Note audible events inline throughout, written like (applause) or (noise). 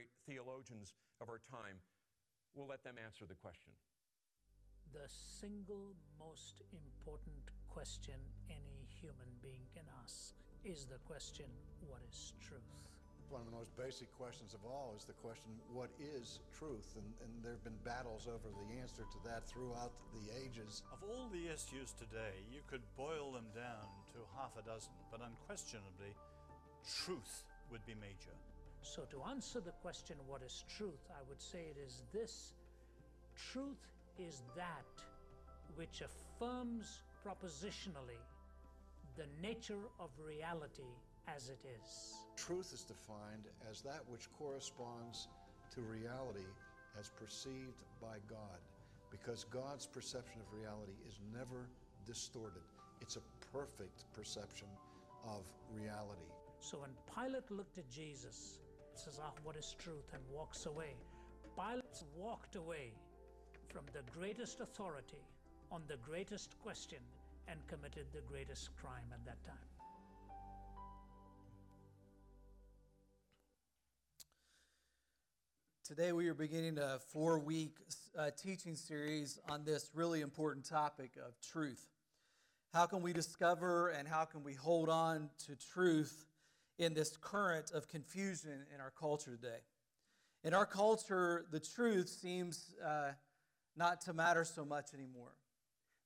great theologians of our time. We'll let them answer the question. The single most important question any human being can ask is the question, What is truth? One of the most basic questions of all is the question, what is truth? And, and there have been battles over the answer to that throughout the ages. Of all the issues today, you could boil them down to half a dozen, but unquestionably, truth would be major. So, to answer the question, What is truth? I would say it is this truth is that which affirms propositionally the nature of reality as it is. Truth is defined as that which corresponds to reality as perceived by God, because God's perception of reality is never distorted. It's a perfect perception of reality. So when Pilate looked at Jesus, says, Ah, what is truth? and walks away. Pilate walked away from the greatest authority on the greatest question and committed the greatest crime at that time. Today, we are beginning a four week uh, teaching series on this really important topic of truth. How can we discover and how can we hold on to truth in this current of confusion in our culture today? In our culture, the truth seems uh, not to matter so much anymore.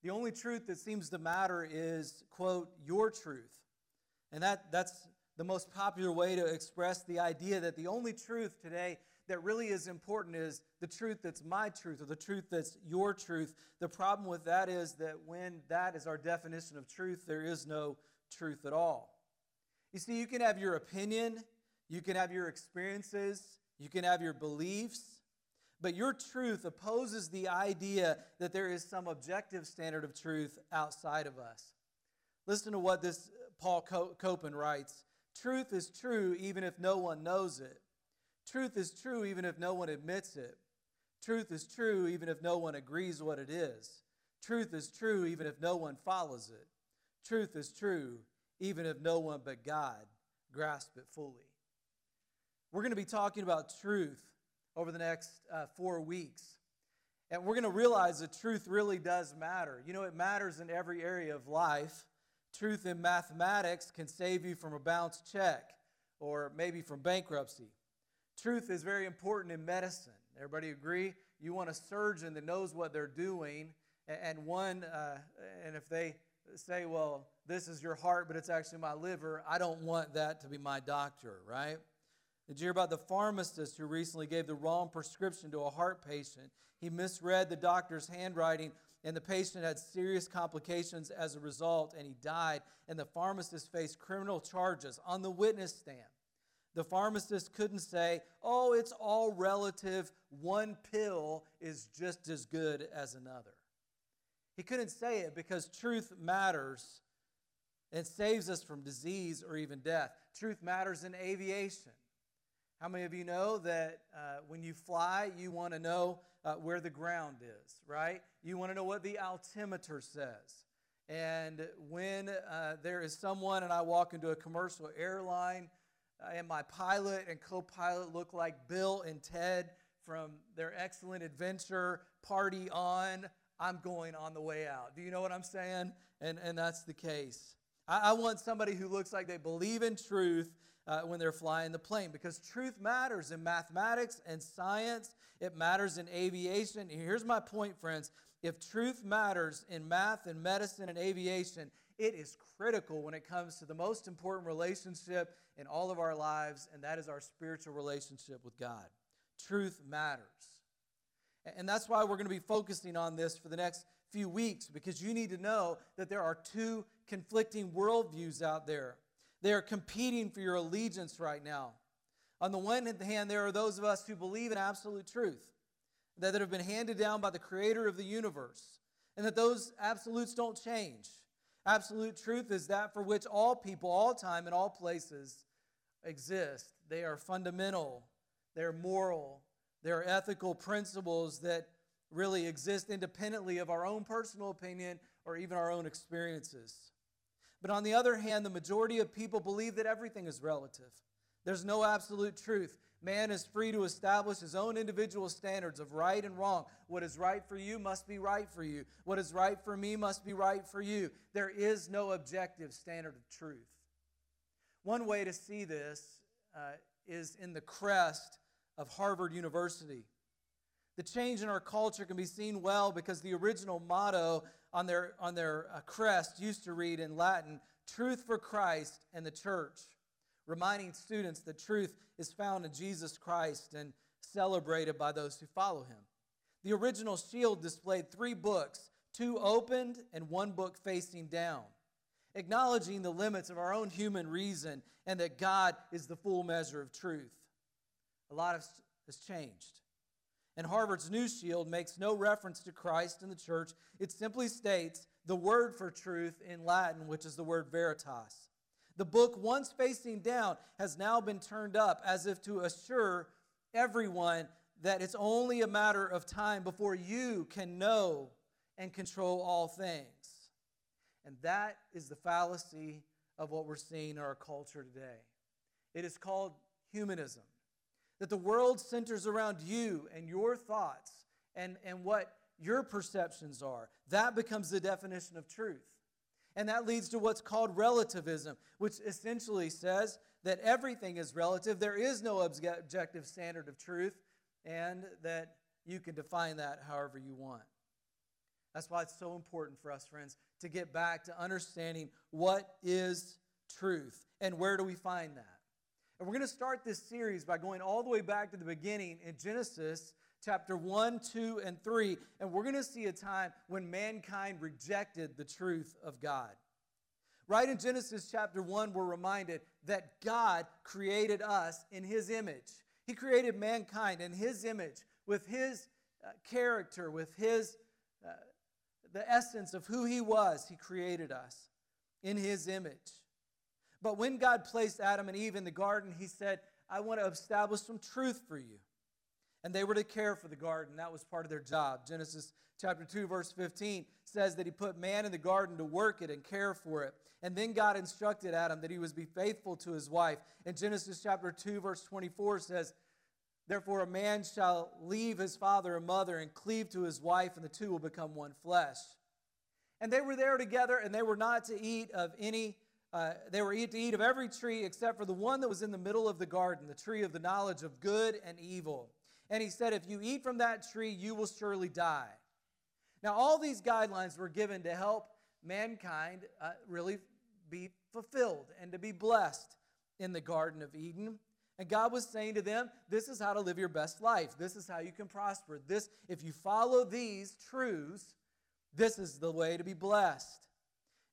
The only truth that seems to matter is, quote, your truth. And that, that's the most popular way to express the idea that the only truth today that really is important is the truth that's my truth or the truth that's your truth. The problem with that is that when that is our definition of truth, there is no truth at all. You see, you can have your opinion, you can have your experiences, you can have your beliefs, but your truth opposes the idea that there is some objective standard of truth outside of us. Listen to what this Paul Copan writes Truth is true even if no one knows it. Truth is true even if no one admits it. Truth is true even if no one agrees what it is. Truth is true even if no one follows it. Truth is true even if no one but God grasps it fully. We're going to be talking about truth over the next uh, four weeks. And we're going to realize that truth really does matter. You know, it matters in every area of life. Truth in mathematics can save you from a bounced check or maybe from bankruptcy. Truth is very important in medicine. Everybody agree? You want a surgeon that knows what they're doing, and one, uh, and if they say, well, this is your heart, but it's actually my liver, I don't want that to be my doctor, right? Did you hear about the pharmacist who recently gave the wrong prescription to a heart patient? He misread the doctor's handwriting, and the patient had serious complications as a result, and he died. And the pharmacist faced criminal charges on the witness stand. The pharmacist couldn't say, oh, it's all relative. One pill is just as good as another. He couldn't say it because truth matters and saves us from disease or even death. Truth matters in aviation. How many of you know that uh, when you fly, you want to know uh, where the ground is, right? You want to know what the altimeter says. And when uh, there is someone and I walk into a commercial airline, and my pilot and co pilot look like Bill and Ted from their excellent adventure party on. I'm going on the way out. Do you know what I'm saying? And, and that's the case. I, I want somebody who looks like they believe in truth uh, when they're flying the plane because truth matters in mathematics and science, it matters in aviation. Here's my point, friends if truth matters in math and medicine and aviation, it is critical when it comes to the most important relationship in all of our lives, and that is our spiritual relationship with God. Truth matters. And that's why we're going to be focusing on this for the next few weeks, because you need to know that there are two conflicting worldviews out there. They are competing for your allegiance right now. On the one hand, there are those of us who believe in absolute truth that have been handed down by the creator of the universe, and that those absolutes don't change. Absolute truth is that for which all people, all time, and all places exist. They are fundamental, they're moral, they're ethical principles that really exist independently of our own personal opinion or even our own experiences. But on the other hand, the majority of people believe that everything is relative, There's no absolute truth. Man is free to establish his own individual standards of right and wrong. What is right for you must be right for you. What is right for me must be right for you. There is no objective standard of truth. One way to see this uh, is in the crest of Harvard University. The change in our culture can be seen well because the original motto on their, on their uh, crest used to read in Latin, Truth for Christ and the Church, reminding students that truth is found in Jesus Christ and celebrated by those who follow him. The original shield displayed three books, two opened and one book facing down, acknowledging the limits of our own human reason and that God is the full measure of truth. A lot has changed. And Harvard's New Shield makes no reference to Christ and the church. It simply states the word for truth in Latin, which is the word veritas. The book, once facing down, has now been turned up as if to assure everyone that it's only a matter of time before you can know and control all things. And that is the fallacy of what we're seeing in our culture today. It is called humanism that the world centers around you and your thoughts and, and what your perceptions are. That becomes the definition of truth. And that leads to what's called relativism, which essentially says that everything is relative. There is no objective standard of truth, and that you can define that however you want. That's why it's so important for us, friends, to get back to understanding what is truth and where do we find that. And we're going to start this series by going all the way back to the beginning in Genesis chapter 1, 2, and 3. And we're going to see a time when mankind rejected the truth of God. Right in Genesis chapter 1, we're reminded that God created us in His image. He created mankind in His image with His uh, character, with His, uh, the essence of who He was. He created us in His image. But when God placed Adam and Eve in the garden, He said, I want to establish some truth for you. And they were to care for the garden. That was part of their job. Genesis chapter 2, verse 15 says that He put man in the garden to work it and care for it. And then God instructed Adam that he was be faithful to his wife. And Genesis chapter 2, verse 24 says, Therefore, a man shall leave his father and mother and cleave to his wife, and the two will become one flesh. And they were there together, and they were not to eat of any uh, they were to eat of every tree except for the one that was in the middle of the garden, the tree of the knowledge of good and evil. And he said, If you eat from that tree, you will surely die. Now, all these guidelines were given to help mankind uh, really be fulfilled and to be blessed in the Garden of Eden. And God was saying to them, This is how to live your best life. This is how you can prosper. This, if you follow these truths, this is the way to be blessed.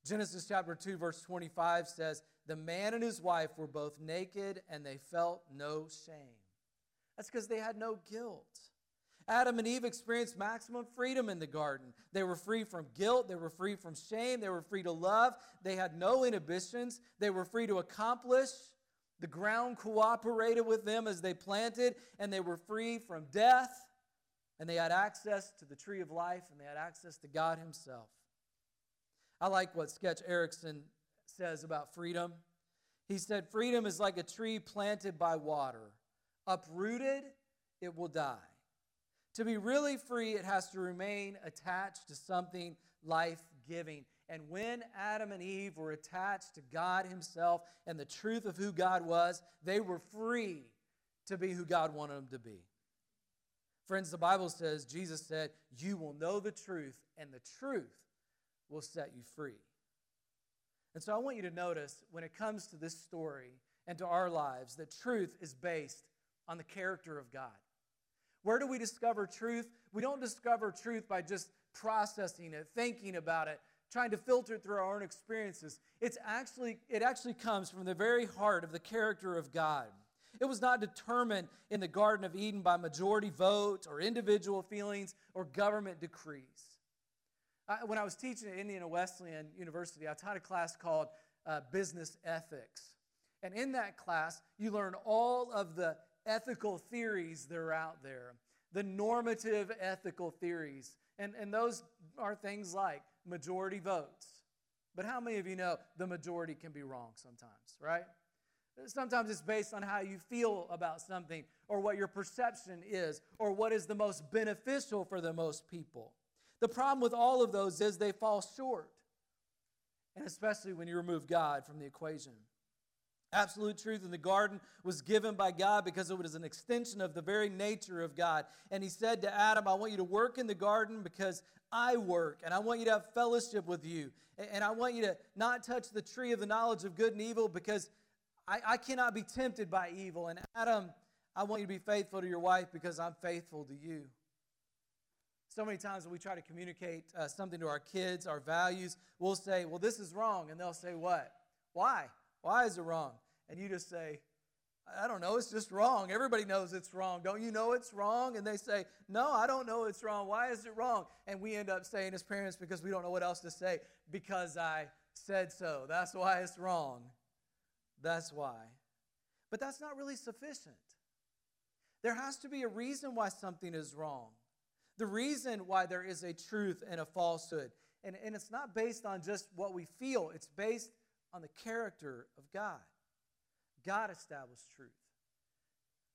Genesis chapter 2, verse 25 says, The man and his wife were both naked and they felt no shame. That's because they had no guilt. Adam and Eve experienced maximum freedom in the garden. They were free from guilt. They were free from shame. They were free to love. They had no inhibitions. They were free to accomplish. The ground cooperated with them as they planted, and they were free from death. And they had access to the tree of life, and they had access to God Himself. I like what Sketch Erickson says about freedom. He said, Freedom is like a tree planted by water. Uprooted, it will die. To be really free, it has to remain attached to something life giving. And when Adam and Eve were attached to God Himself and the truth of who God was, they were free to be who God wanted them to be. Friends, the Bible says, Jesus said, You will know the truth, and the truth will set you free. And so I want you to notice when it comes to this story and to our lives that truth is based on the character of God. Where do we discover truth? We don't discover truth by just processing it, thinking about it, trying to filter it through our own experiences. It's actually, it actually comes from the very heart of the character of God. It was not determined in the Garden of Eden by majority vote or individual feelings or government decrees. I, when I was teaching at Indiana Wesleyan University, I taught a class called uh, Business Ethics. And in that class, you learn all of the ethical theories that are out there, the normative ethical theories. And, and those are things like majority votes. But how many of you know the majority can be wrong sometimes, right? Sometimes it's based on how you feel about something or what your perception is or what is the most beneficial for the most people. The problem with all of those is they fall short, and especially when you remove God from the equation. Absolute truth in the garden was given by God because it was an extension of the very nature of God. And he said to Adam, I want you to work in the garden because I work, and I want you to have fellowship with you. And I want you to not touch the tree of the knowledge of good and evil because I, I cannot be tempted by evil. And Adam, I want you to be faithful to your wife because I'm faithful to you. So many times when we try to communicate uh, something to our kids, our values, we'll say, Well, this is wrong. And they'll say, What? Why? Why is it wrong? And you just say, I don't know, it's just wrong. Everybody knows it's wrong. Don't you know it's wrong? And they say, No, I don't know it's wrong. Why is it wrong? And we end up saying as parents, because we don't know what else to say, because I said so. That's why it's wrong. That's why. But that's not really sufficient. There has to be a reason why something is wrong. The reason why there is a truth and a falsehood. And, and it's not based on just what we feel, it's based on the character of God. God established truth.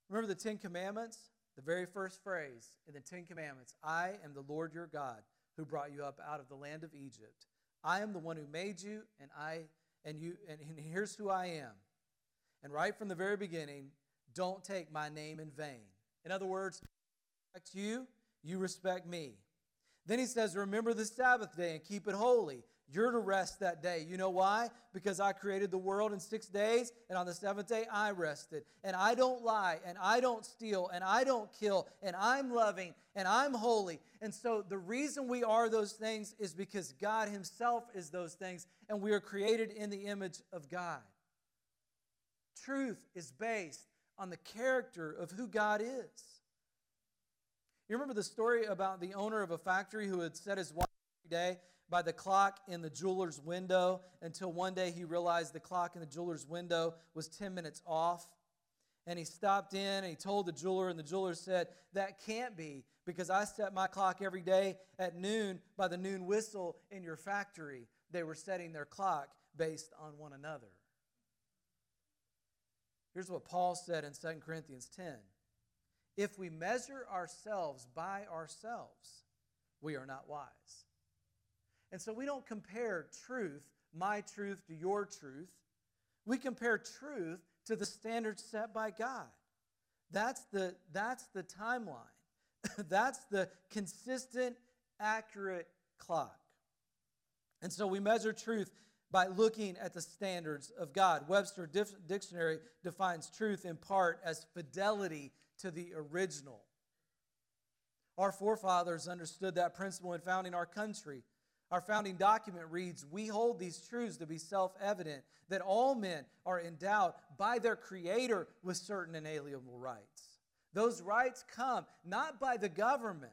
Remember the Ten Commandments? The very first phrase in the Ten Commandments I am the Lord your God who brought you up out of the land of Egypt. I am the one who made you, and I and you and here's who I am. And right from the very beginning, don't take my name in vain. In other words, you, you respect me. Then he says, Remember the Sabbath day and keep it holy. You're to rest that day. You know why? Because I created the world in six days, and on the seventh day I rested. And I don't lie, and I don't steal, and I don't kill, and I'm loving, and I'm holy. And so the reason we are those things is because God Himself is those things, and we are created in the image of God. Truth is based on the character of who God is. You remember the story about the owner of a factory who had set his watch every day by the clock in the jeweler's window until one day he realized the clock in the jeweler's window was 10 minutes off. And he stopped in and he told the jeweler, and the jeweler said, That can't be because I set my clock every day at noon by the noon whistle in your factory. They were setting their clock based on one another. Here's what Paul said in 2 Corinthians 10 If we measure ourselves by ourselves, we are not wise. And so we don't compare truth, my truth, to your truth. We compare truth to the standards set by God. That's the, that's the timeline. (laughs) that's the consistent, accurate clock. And so we measure truth by looking at the standards of God. Webster Dictionary defines truth in part as fidelity to the original. Our forefathers understood that principle in founding our country. Our founding document reads We hold these truths to be self evident that all men are endowed by their Creator with certain inalienable rights. Those rights come not by the government,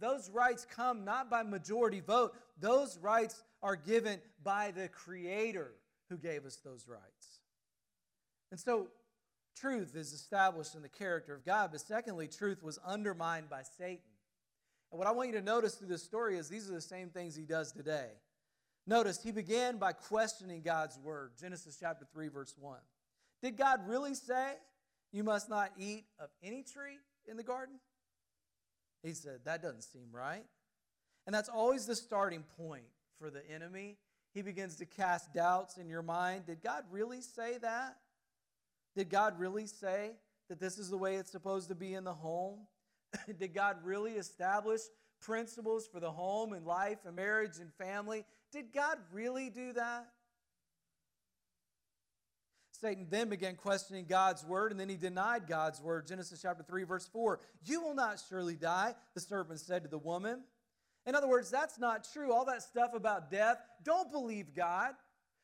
those rights come not by majority vote. Those rights are given by the Creator who gave us those rights. And so, truth is established in the character of God, but secondly, truth was undermined by Satan. And what I want you to notice through this story is these are the same things he does today. Notice he began by questioning God's word. Genesis chapter 3, verse 1. Did God really say, You must not eat of any tree in the garden? He said, That doesn't seem right. And that's always the starting point for the enemy. He begins to cast doubts in your mind. Did God really say that? Did God really say that this is the way it's supposed to be in the home? (laughs) Did God really establish principles for the home and life and marriage and family? Did God really do that? Satan then began questioning God's word, and then he denied God's word. Genesis chapter 3, verse 4. You will not surely die, the serpent said to the woman. In other words, that's not true. All that stuff about death, don't believe God.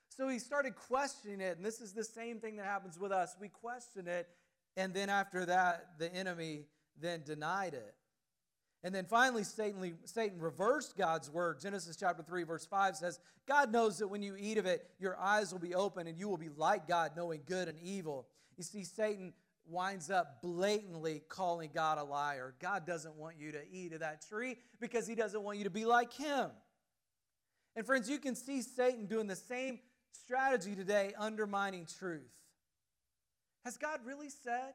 So he started questioning it, and this is the same thing that happens with us. We question it, and then after that, the enemy then denied it. And then finally, Satan, Satan reversed God's word. Genesis chapter 3, verse 5 says, God knows that when you eat of it, your eyes will be open and you will be like God, knowing good and evil. You see, Satan winds up blatantly calling God a liar. God doesn't want you to eat of that tree because he doesn't want you to be like him. And friends, you can see Satan doing the same strategy today, undermining truth. Has God really said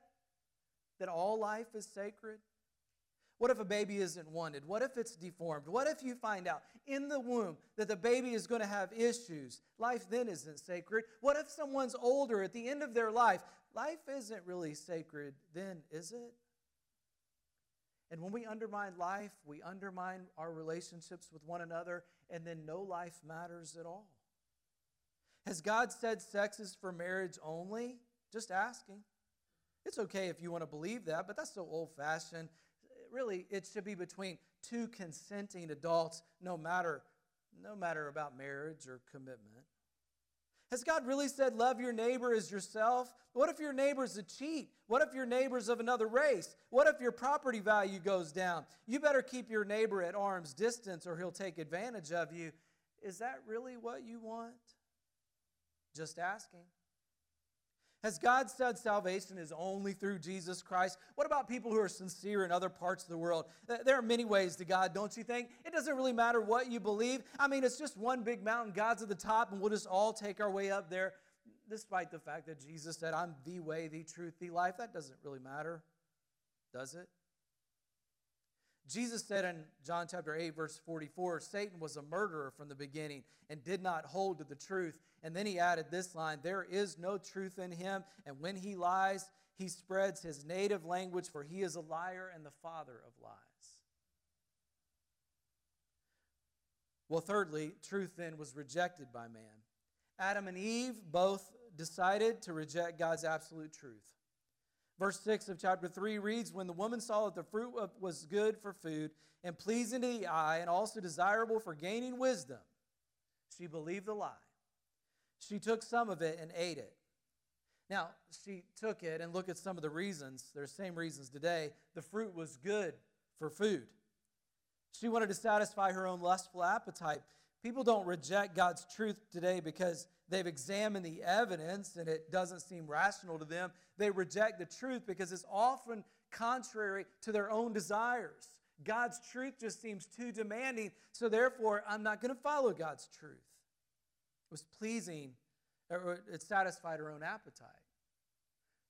that all life is sacred? What if a baby isn't wanted? What if it's deformed? What if you find out in the womb that the baby is going to have issues? Life then isn't sacred. What if someone's older at the end of their life? Life isn't really sacred then, is it? And when we undermine life, we undermine our relationships with one another, and then no life matters at all. Has God said sex is for marriage only? Just asking. It's okay if you want to believe that, but that's so old fashioned. Really, it should be between two consenting adults, no matter, no matter about marriage or commitment. Has God really said, love your neighbor as yourself? What if your neighbor's a cheat? What if your neighbor's of another race? What if your property value goes down? You better keep your neighbor at arm's distance or he'll take advantage of you. Is that really what you want? Just asking. Has God said salvation is only through Jesus Christ? What about people who are sincere in other parts of the world? There are many ways to God, don't you think? It doesn't really matter what you believe. I mean, it's just one big mountain. God's at the top, and we'll just all take our way up there, despite the fact that Jesus said, I'm the way, the truth, the life. That doesn't really matter, does it? Jesus said in John chapter 8, verse 44, Satan was a murderer from the beginning and did not hold to the truth. And then he added this line There is no truth in him, and when he lies, he spreads his native language, for he is a liar and the father of lies. Well, thirdly, truth then was rejected by man. Adam and Eve both decided to reject God's absolute truth. Verse 6 of chapter 3 reads When the woman saw that the fruit was good for food and pleasing to the eye and also desirable for gaining wisdom, she believed the lie. She took some of it and ate it. Now, she took it and look at some of the reasons. There's same reasons today. The fruit was good for food. She wanted to satisfy her own lustful appetite. People don't reject God's truth today because they've examined the evidence and it doesn't seem rational to them. They reject the truth because it's often contrary to their own desires. God's truth just seems too demanding, so therefore, I'm not going to follow God's truth. It was pleasing, or it satisfied her own appetite.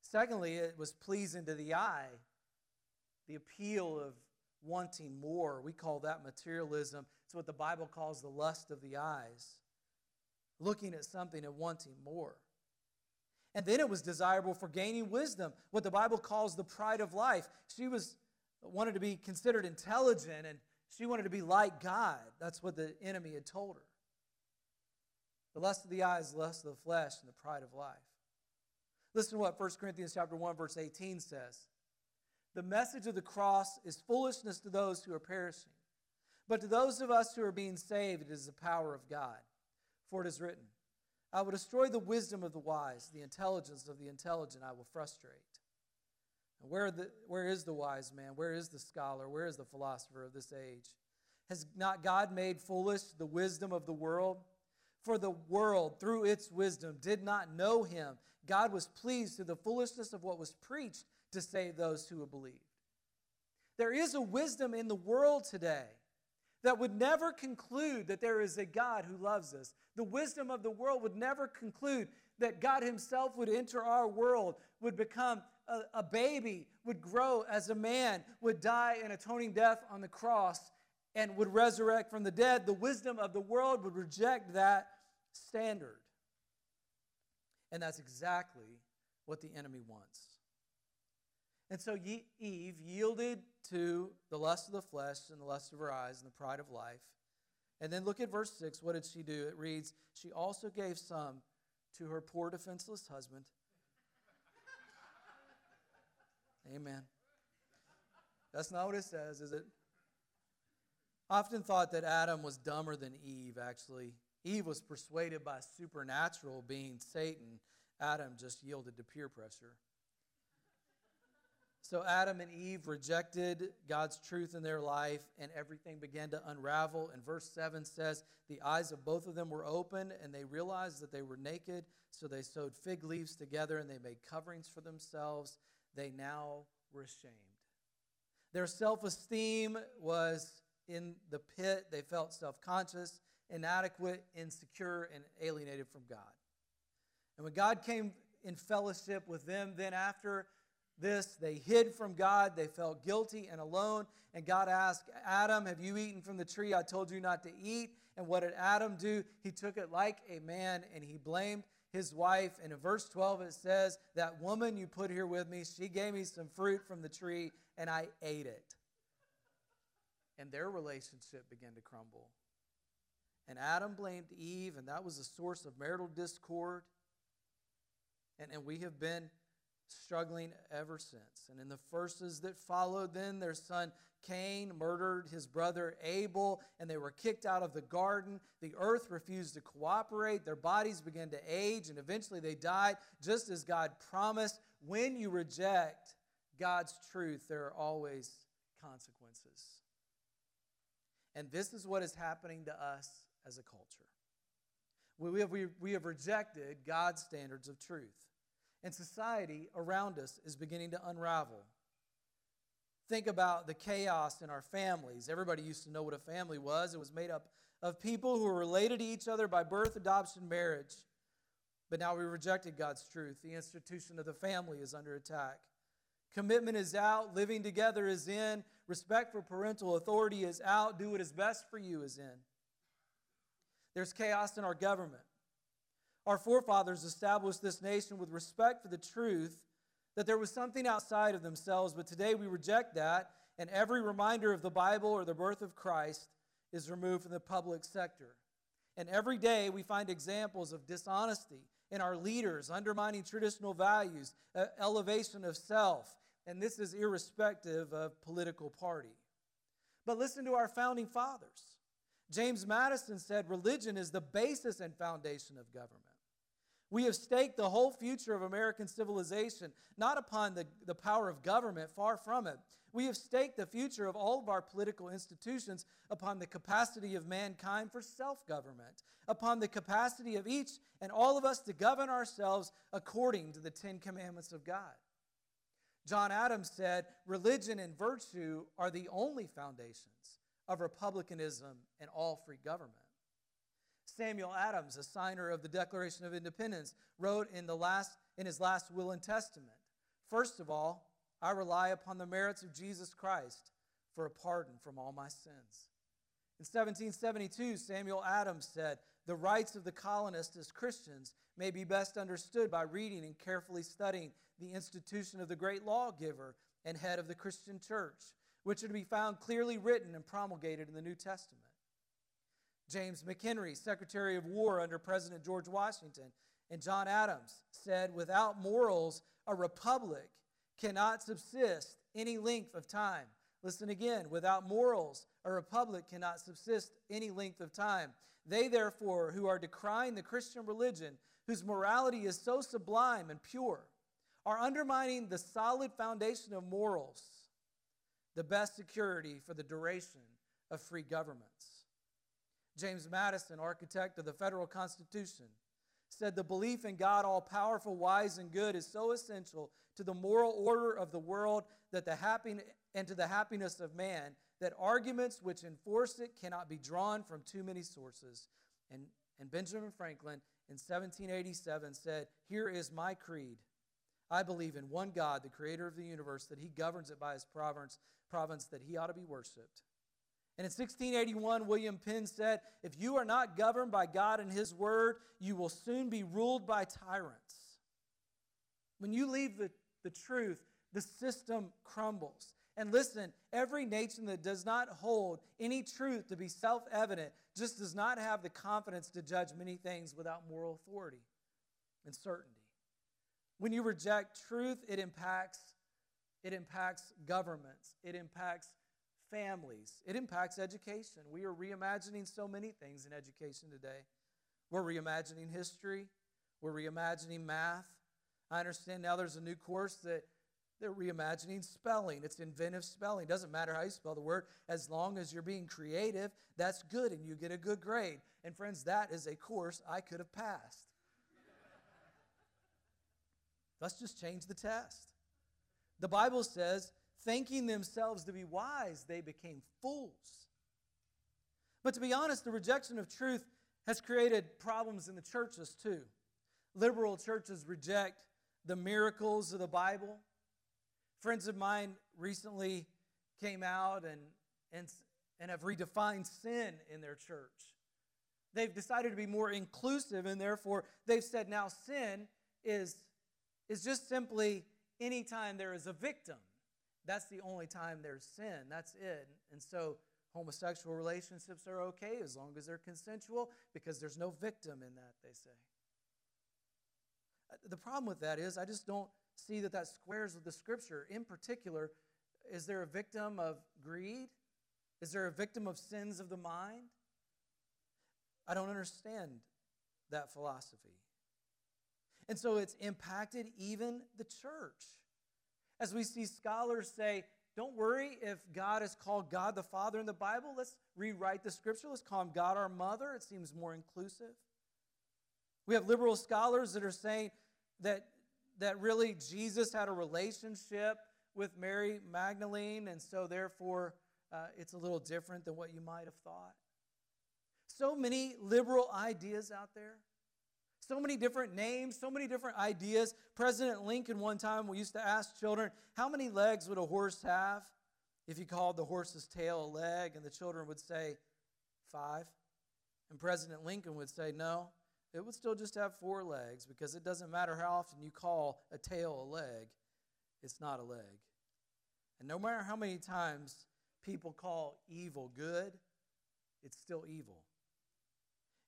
Secondly, it was pleasing to the eye, the appeal of wanting more. We call that materialism. It's what the Bible calls the lust of the eyes, looking at something and wanting more. And then it was desirable for gaining wisdom, what the Bible calls the pride of life. She was wanted to be considered intelligent and she wanted to be like God. That's what the enemy had told her. The lust of the eyes, lust of the flesh, and the pride of life. Listen to what 1 Corinthians chapter 1, verse 18 says. The message of the cross is foolishness to those who are perishing. But to those of us who are being saved, it is the power of God. For it is written, I will destroy the wisdom of the wise, the intelligence of the intelligent I will frustrate. And where, the, where is the wise man? Where is the scholar? Where is the philosopher of this age? Has not God made foolish the wisdom of the world? For the world, through its wisdom, did not know him. God was pleased through the foolishness of what was preached to save those who have believed. There is a wisdom in the world today that would never conclude that there is a God who loves us. The wisdom of the world would never conclude that God Himself would enter our world, would become a, a, baby, would grow as a man, would die an atoning death on the cross, and would resurrect from the dead. The wisdom of the world would reject that standard. And that's exactly what the enemy wants. And so Eve yielded to the lust of the flesh and the lust of her eyes and the pride of life. And then look at verse 6. What did she do? It reads, She also gave some to her poor defenseless husband. (laughs) Amen. That's not what it says, is it? I often thought that Adam was dumber than Eve, actually. Eve was persuaded by supernatural being Satan. Adam just yielded to peer pressure. So Adam and Eve rejected God's truth in their life, and everything began to unravel. And verse 7 says, The eyes of both of them were open, and they realized that they were naked. So they sewed fig leaves together, and they made coverings for themselves. They now were ashamed. Their self esteem was in the pit. They felt self conscious, inadequate, insecure, and alienated from God. And when God came in fellowship with them. Then, after this, they hid from God. They felt guilty and alone. And God asked Adam, Have you eaten from the tree I told you not to eat? And what did Adam do? He took it like a man and he blamed his wife. And in verse 12, it says, That woman you put here with me, she gave me some fruit from the tree and I ate it. And their relationship began to crumble. And Adam blamed Eve, and that was a source of marital discord. And, and we have been struggling ever since. And in the verses that followed, then their son Cain murdered his brother Abel, and they were kicked out of the garden. The earth refused to cooperate. Their bodies began to age, and eventually they died, just as God promised. When you reject God's truth, there are always consequences. And this is what is happening to us as a culture. We have, we, we have rejected God's standards of truth. And society around us is beginning to unravel. Think about the chaos in our families. Everybody used to know what a family was. It was made up of people who were related to each other by birth, adoption, marriage. But now we rejected God's truth. The institution of the family is under attack. Commitment is out, living together is in, respect for parental authority is out, do what is best for you is in. There's chaos in our government. Our forefathers established this nation with respect for the truth that there was something outside of themselves, but today we reject that, and every reminder of the Bible or the birth of Christ is removed from the public sector. And every day we find examples of dishonesty in our leaders, undermining traditional values, elevation of self, and this is irrespective of political party. But listen to our founding fathers. James Madison said religion is the basis and foundation of government. We have staked the whole future of American civilization not upon the, the power of government, far from it. We have staked the future of all of our political institutions upon the capacity of mankind for self government, upon the capacity of each and all of us to govern ourselves according to the Ten Commandments of God. John Adams said, Religion and virtue are the only foundations of republicanism and all free government. Samuel Adams, a signer of the Declaration of Independence, wrote in, the last, in his last will and testament First of all, I rely upon the merits of Jesus Christ for a pardon from all my sins. In 1772, Samuel Adams said, The rights of the colonists as Christians may be best understood by reading and carefully studying the institution of the great lawgiver and head of the Christian church, which are to be found clearly written and promulgated in the New Testament. James McHenry, Secretary of War under President George Washington, and John Adams said, Without morals, a republic cannot subsist any length of time. Listen again, without morals, a republic cannot subsist any length of time. They, therefore, who are decrying the Christian religion, whose morality is so sublime and pure, are undermining the solid foundation of morals, the best security for the duration of free governments. James Madison, architect of the federal Constitution, said the belief in God, all powerful, wise, and good, is so essential to the moral order of the world that the happiness and to the happiness of man that arguments which enforce it cannot be drawn from too many sources. And, and Benjamin Franklin in 1787 said, Here is my creed. I believe in one God, the creator of the universe, that he governs it by his province, province that he ought to be worshiped and in 1681, William Penn said, If you are not governed by God and His Word, you will soon be ruled by tyrants. When you leave the, the truth, the system crumbles. And listen, every nation that does not hold any truth to be self evident just does not have the confidence to judge many things without moral authority and certainty. When you reject truth, it impacts, it impacts governments, it impacts families. It impacts education. We are reimagining so many things in education today. We're reimagining history, we're reimagining math. I understand now there's a new course that they're reimagining spelling. It's inventive spelling. Doesn't matter how you spell the word, as long as you're being creative, that's good and you get a good grade. And friends, that is a course I could have passed. Let's just change the test. The Bible says thinking themselves to be wise, they became fools. But to be honest, the rejection of truth has created problems in the churches too. Liberal churches reject the miracles of the Bible. Friends of mine recently came out and, and, and have redefined sin in their church. They've decided to be more inclusive, and therefore they've said now sin is, is just simply anytime there is a victim. That's the only time there's sin. That's it. And so homosexual relationships are okay as long as they're consensual because there's no victim in that, they say. Uh, the problem with that is I just don't see that that squares with the scripture. In particular, is there a victim of greed? Is there a victim of sins of the mind? I don't understand that philosophy. And so it's impacted even the church. As we see scholars say, don't worry if God is called God the Father in the Bible. Let's rewrite the scripture. Let's call him God our Mother. It seems more inclusive. We have liberal scholars that are saying that, that really Jesus had a relationship with Mary Magdalene, and so therefore uh, it's a little different than what you might have thought. So many liberal ideas out there. So many different names, so many different ideas. President Lincoln, one time, we used to ask children, How many legs would a horse have? If you called the horse's tail a leg, and the children would say, Five. And President Lincoln would say, No, it would still just have four legs because it doesn't matter how often you call a tail a leg, it's not a leg. And no matter how many times people call evil good, it's still evil.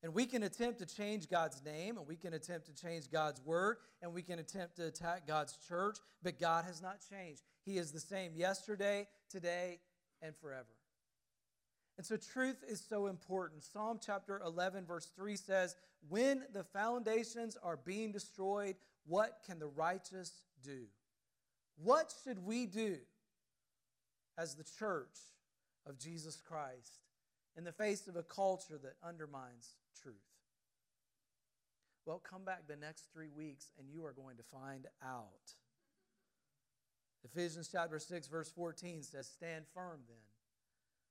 And we can attempt to change God's name, and we can attempt to change God's word, and we can attempt to attack God's church, but God has not changed. He is the same yesterday, today, and forever. And so truth is so important. Psalm chapter 11, verse 3 says, When the foundations are being destroyed, what can the righteous do? What should we do as the church of Jesus Christ in the face of a culture that undermines truth? Well, come back the next three weeks and you are going to find out. Ephesians chapter 6, verse 14 says, Stand firm then,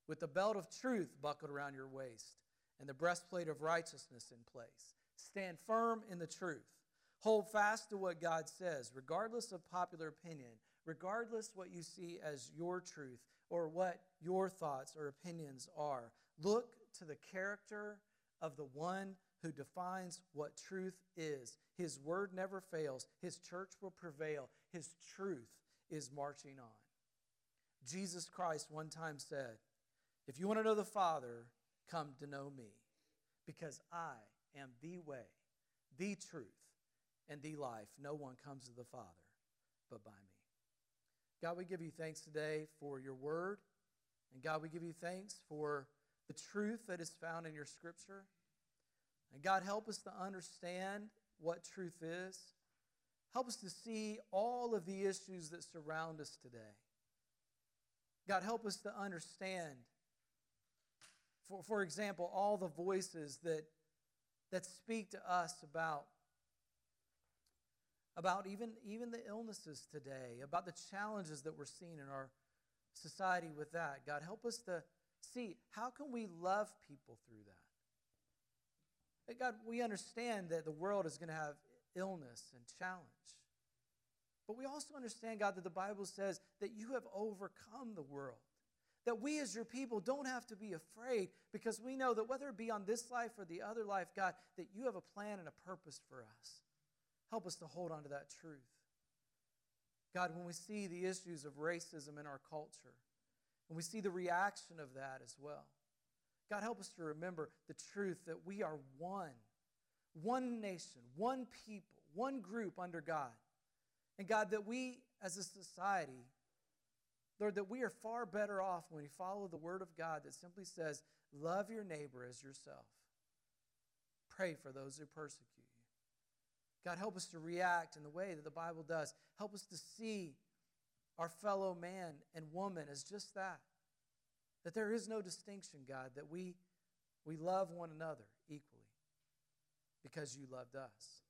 with the belt of truth buckled around your waist, and the breastplate of righteousness in place. Stand firm in the truth. Hold fast to what God says, regardless of popular opinion, regardless what you see as your truth or what your thoughts or opinions are. Look to the character of the one who defines what truth is. His word never fails. His church will prevail. His truth is marching on. Jesus Christ one time said, If you want to know the Father, come to know me, because I am the way, the truth, and the life. No one comes to the Father but by me. God, we give you thanks today for your word. And God, we give you thanks for the truth that is found in your scripture. And God, help us to understand what truth is. Help us to see all of the issues that surround us today. God, help us to understand, for, for example, all the voices that, that speak to us about, about even, even the illnesses today, about the challenges that we're seeing in our society with that. God, help us to see how can we love people through that? God, we understand that the world is going to have illness and challenge. But we also understand, God, that the Bible says that you have overcome the world. That we as your people don't have to be afraid because we know that whether it be on this life or the other life, God, that you have a plan and a purpose for us. Help us to hold on to that truth. God, when we see the issues of racism in our culture, and we see the reaction of that as well, God, help us to remember the truth that we are one, one nation, one people, one group under God. And God, that we as a society, Lord, that we are far better off when we follow the word of God that simply says, Love your neighbor as yourself. Pray for those who persecute you. God, help us to react in the way that the Bible does. Help us to see our fellow man and woman as just that that there is no distinction, God, that we, we love one another equally because you loved us.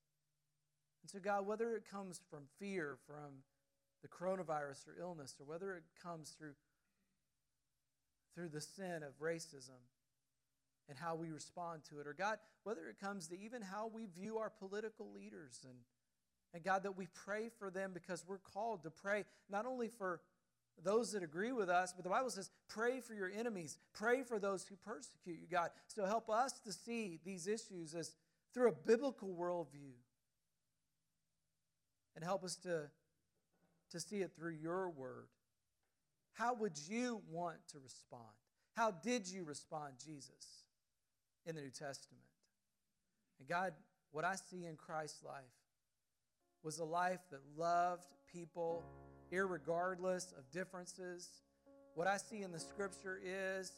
And so, God, whether it comes from fear, from the coronavirus or illness, or whether it comes through, through the sin of racism and how we respond to it, or God, whether it comes to even how we view our political leaders and And God, that we pray for them because we're called to pray not only for those that agree with us, but the Bible says, pray for your enemies, pray for those who persecute you, God. So help us to see these issues as through a biblical worldview. And help us to, to see it through your word. How would you want to respond? How did you respond, Jesus, in the New Testament? And God, what I see in Christ's life was a life that loved people irregardless of differences. What I see in the scripture is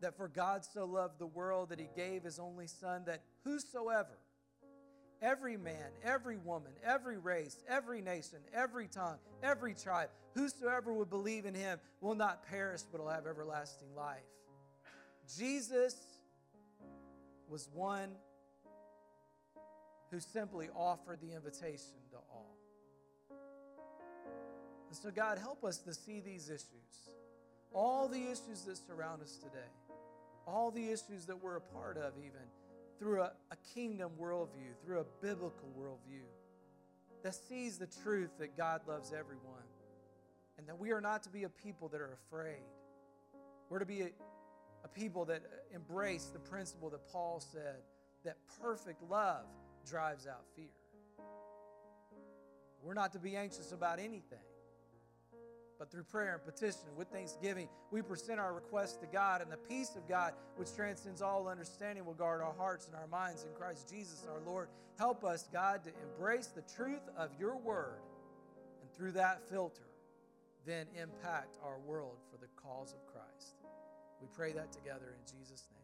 that for God so loved the world that he gave his only son, that whosoever, every man, every woman, every race, every nation, every tongue, every tribe, whosoever would believe in him will not perish but will have everlasting life. Jesus was one who simply offered the invitation to all. And so, God, help us to see these issues, all the issues that surround us today, all the issues that we're a part of, even through a, a kingdom worldview, through a biblical worldview that sees the truth that God loves everyone and that we are not to be a people that are afraid. We're to be a, a people that embrace the principle that Paul said that perfect love drives out fear. We're not to be anxious about anything. But through prayer and petition with thanksgiving, we present our requests to God, and the peace of God, which transcends all understanding, will guard our hearts and our minds in Christ Jesus our Lord. Help us, God, to embrace the truth of your word, and through that filter, then impact our world for the cause of Christ. We pray that together in Jesus' name.